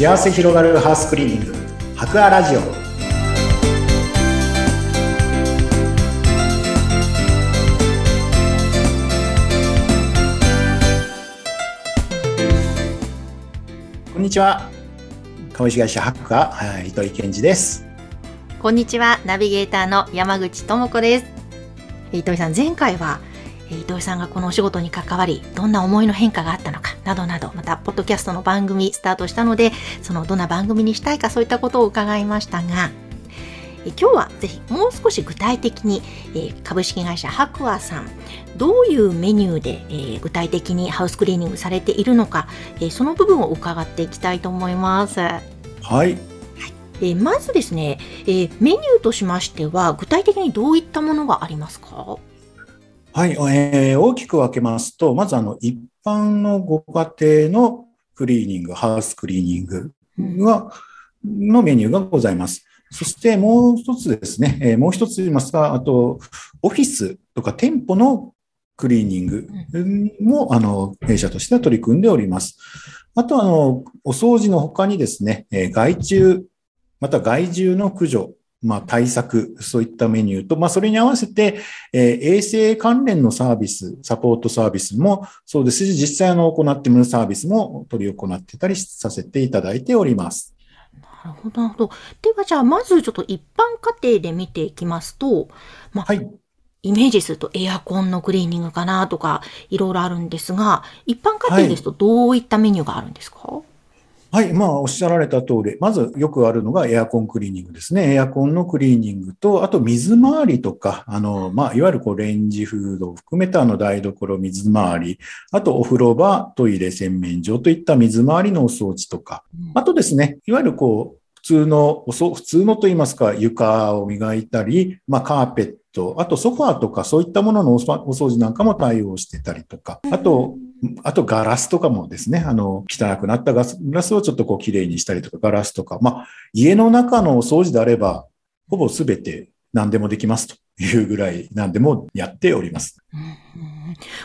幸せ広がるハウスクリーニング。博アラジオ。こんにちは。株式会社博ア糸井健二です。こんにちは。ナビゲーターの山口智子です。糸井さん前回は糸井さんがこのお仕事に関わりどんな思いの変化があったのかなどなどまたポッドキャストの番組スタートしたのでそのどんな番組にしたいかそういったことを伺いましたが今日はぜひもう少し具体的に株式会社白亜さんどういうメニューで具体的にハウスクリーニングされているのかその部分を伺っていきたいと思います。はい。えまずですね、えメニューとしましては具体的にどういったものがありますか？はい、えー、大きく分けますと、まずあの一般のご家庭のクリーニング、ハウスクリーニングは、のメニューがございます。そしてもう一つですね、えー、もう一つ言いますが、あと、オフィスとか店舗のクリーニングも、あの、弊社としては取り組んでおります。あと、あの、お掃除の他にですね、えー、外注、また害獣の駆除まあ、対策、そういったメニューと、まあ、それに合わせて、えー、衛生関連のサービス、サポートサービスもそうですし、実際の行っているサービスも取り行ってたりさせていただいております。なるほど、なるほど。では、じゃあ、まずちょっと一般家庭で見ていきますと、まあ、はい。イメージするとエアコンのクリーニングかなとか、いろいろあるんですが、一般家庭ですとどういったメニューがあるんですか、はいはい、まあ、おっしゃられた通り、まずよくあるのがエアコンクリーニングですね。エアコンのクリーニングと、あと水回りとか、あの、まあ、いわゆるこうレンジフードを含めたあの台所水回り、あとお風呂場、トイレ、洗面所といった水回りのお掃除とか、あとですね、いわゆるこう、普通の、普通のと言いますか、床を磨いたり、まあ、カーペット、あとソファーとかそういったもののお掃除なんかも対応してたりとか、あと、あとガラスとかもですね、あの、汚くなったガラスをちょっとこう綺麗にしたりとか、ガラスとか、まあ、家の中のお掃除であれば、ほぼすべて何でもできますというぐらい何でもやっております。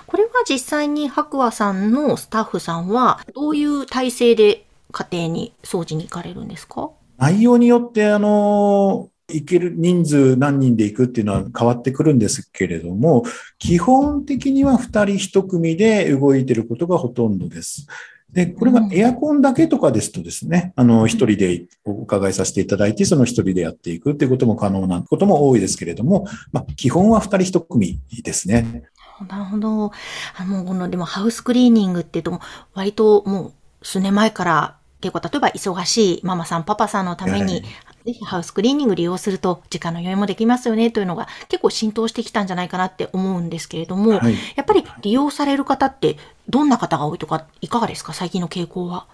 これは実際に白亜さんのスタッフさんはどういう体制で家庭に掃除に行かれるんですか？内容によって、あの、行ける人数何人で行くっていうのは変わってくるんですけれども、基本的には2人1組で動いていることがほとんどです。で、これがエアコンだけとかですとですね、あの、一人でお伺いさせていただいて、その一人でやっていくっていうことも可能なことも多いですけれども、まあ、基本は二人一組ですね。なるほど。あの、この、でもハウスクリーニングっていうと、割ともう数年前から結構、例えば忙しいママさん、パパさんのために、ぜひハウスクリーニング利用すると時間の余裕もできますよねというのが結構浸透してきたんじゃないかなって思うんですけれども、はい、やっぱり利用される方ってどんな方が多いとか、いかがですか？最近の傾向は。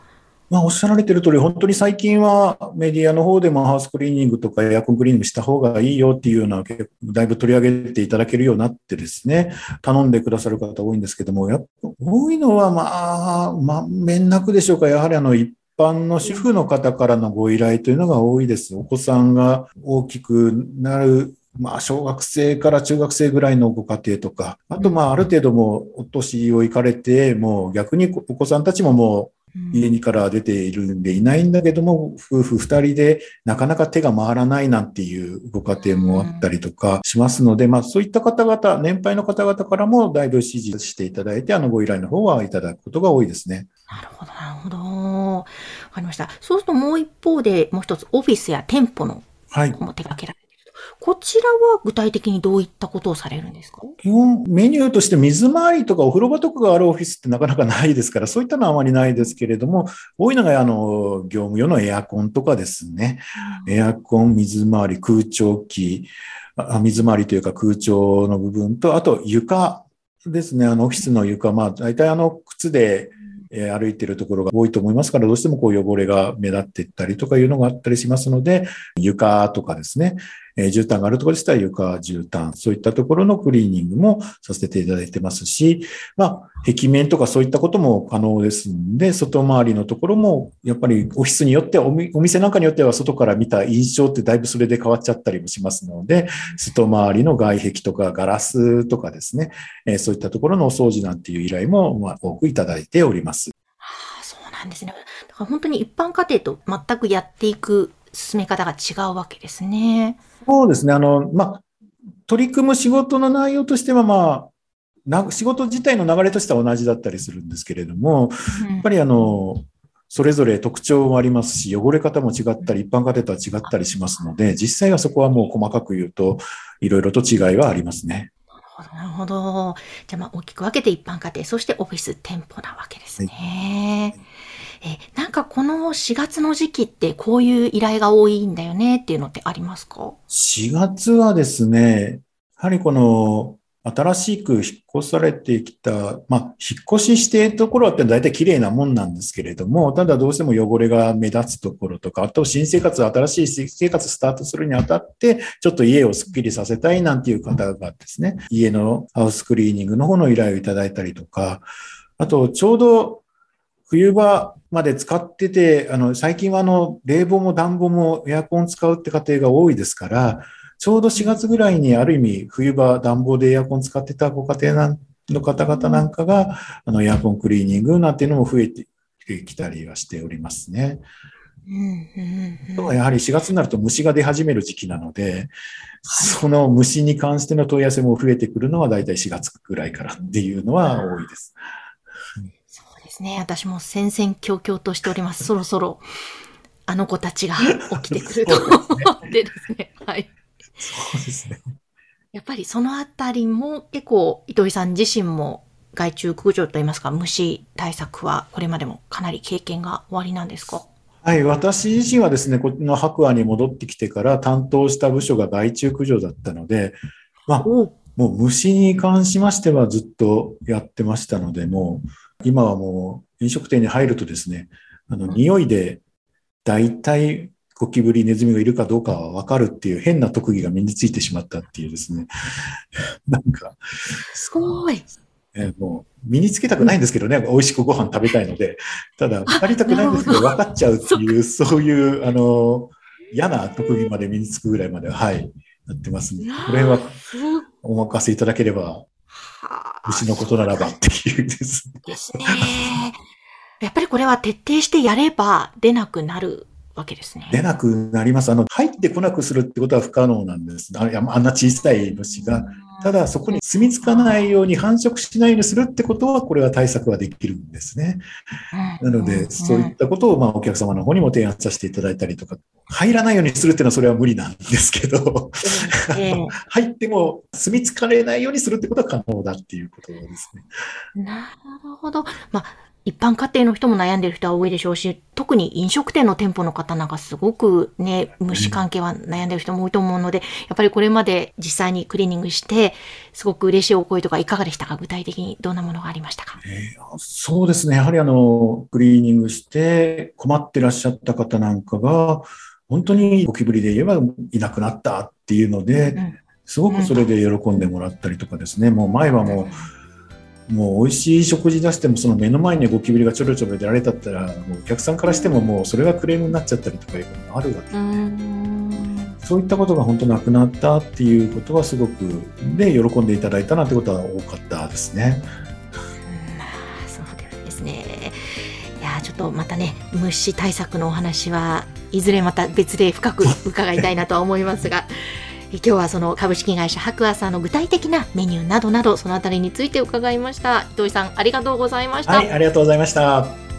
まあ、おっしゃられてる通り、本当に最近はメディアの方でもハウスクリーニングとかエアコンクリーニングした方がいいよっていうような、だいぶ取り上げていただけるようになってですね、頼んでくださる方多いんですけども、やっぱ多いのは、まあ、まあ、面なくでしょうか。やはりあの、一般の主婦の方からのご依頼というのが多いです。お子さんが大きくなるまあ、小学生から中学生ぐらいのご家庭とか、あと、まあ、ある程度もお年を行かれて、もう逆にお子さんたちももう家にから出ているんでいないんだけども、夫婦二人でなかなか手が回らないなんていうご家庭もあったりとかしますので、まあ、そういった方々、年配の方々からもだいぶ指示していただいて、あのご依頼の方はいただくことが多いですね。なるほど、なるほど。わかりました。そうするともう一方で、もう一つオフィスや店舗のはい。も手掛けられるこちらは具体的にどういったことをされるんですか？基本、メニューとして水回りとかお風呂場とかがあるオフィスってなかなかないですから、そういったのはあまりないですけれども、多いのが、あの、業務用のエアコンとかですね。エアコン、水回り、空調機、水回りというか空調の部分と、あと床ですね。あの、オフィスの床、まあ、大体あの、靴で、え歩いているところが多いと思いますから、どうしてもこう汚れが目立っていったりとかいうのがあったりしますので、床とかですね、えー、絨毯があるところでしたら床、絨毯、そういったところのクリーニングもさせていただいてますし、まあ、壁面とかそういったことも可能ですんで、外回りのところも、やっぱりオフィスによってお、店なんかによっては外から見た印象ってだいぶそれで変わっちゃったりもしますので、外回りの外壁とかガラスとかですね、えー、そういったところのお掃除なんていう依頼も、まあ、多くいただいております。なんですね。だから本当に一般家庭と全くやっていく進め方が違うわけですね。そうですね。あの、まあ、取り組む仕事の内容としては、まあ、な仕事自体の流れとしては同じだったりするんですけれども、やっぱりあの、それぞれ特徴もありますし、汚れ方も違ったり、一般家庭とは違ったりしますので、実際はそこはもう細かく言うと、いろいろと違いはありますね。なるほど。じゃあ、まあ、大きく分けて一般家庭、そしてオフィス店舗なわけですね。はい、え、なんかこの4月の時期ってこういう依頼が多いんだよねっていうのってありますか ?4 月はですね、やはりこの新しく引っ越されてきた、まあ、引っ越ししているところって大体綺麗なもんなんですけれども、ただどうしても汚れが目立つところとか、あと新生活、新しい生活スタートするにあたって、ちょっと家をスッキリさせたいなんていう方がですね、家のハウスクリーニングの方の依頼をいただいたりとか、あとちょうど冬場まで使ってて、あの、最近はあの、冷房も暖房もエアコン使うって家庭が多いですから、ちょうど4月ぐらいにある意味冬場暖房でエアコン使ってたご家庭の方々なんかが、あのエアコンクリーニングなんていうのも増えてきたりはしておりますね。うんうんやはり4月になると虫が出始める時期なので、その虫に関しての問い合わせも増えてくるのは大体4月ぐらいからっていうのは多いです。そうですね。私も戦々恐々としております。そろそろあの子たちが起きてくると思ってですね。はい。ですね。やっぱりそのあたりも結構糸井さん自身も害虫駆除といいますか虫対策はこれまでもかなり経験が終わりなんですか？はい、私自身はですね、この白亜に戻ってきてから担当した部署が害虫駆除だったので、まあ、もう虫に関しましてはずっとやってましたので、もう今はもう飲食店に入るとですね、あの、匂いで大体ゴキブリ、ネズミがいるかどうかはわかるっていう変な特技が身についてしまったっていうですね。なんか。すごい。えー、もう身につけたくないんですけどね、美味しくご飯食べたいので、ただ、分かりたくないんですけど、分かっちゃうっていう、そういう、あの、嫌な特技まで身につくぐらいまでは、はい、なってますね。これはお任せいただければ、牛のことならばっていうですね。ですね。やっぱりこれは徹底してやれば出なくなるわけですね。出なくなります。あの、入ってこなくするってことは不可能なんです。ああんな小さい虫が。ただ、そこに住み着かないように繁殖しないようにするってことは、これは対策はできるんですね。なので、そういったことを、まあ、お客様の方にも提案させていただいたりとか、入らないようにするっていうのはそれは無理なんですけど、入っても住み着かれないようにするってことは可能だっていうことですね。なるほど。まあ一般家庭の人も悩んでる人は多いでしょうし、特に飲食店の店舗の方なんかすごくね、虫関係は悩んでる人も多いと思うので、やっぱりこれまで実際にクリーニングして、すごく嬉しいお声とかいかがでしたか？具体的にどんなものがありましたか、えー、そうですね。やはりあの、クリーニングして困ってらっしゃった方なんかが、本当にゴキブリで言えばいなくなったっていうので、すごくそれで喜んでもらったりとかですね、もう前はもう、もう美味しい食事出してもその目の前にゴキブリがちょろちょろ出られたったらもうお客さんからしてももうそれがクレームになっちゃったりとかいうことがあるわけでそういったことが本当なくなったっていうことはすごくで喜んでいただいたなってことは多かったですね。そうですねいやちょっとまたね虫対策のお話はいずれまた別で深く 伺いたいなとは思いますが。今日はその株式会社白亜さんの具体的なメニューなどなどそのあたりについて伺いました。伊藤さんありがとうございました。はいありがとうございました。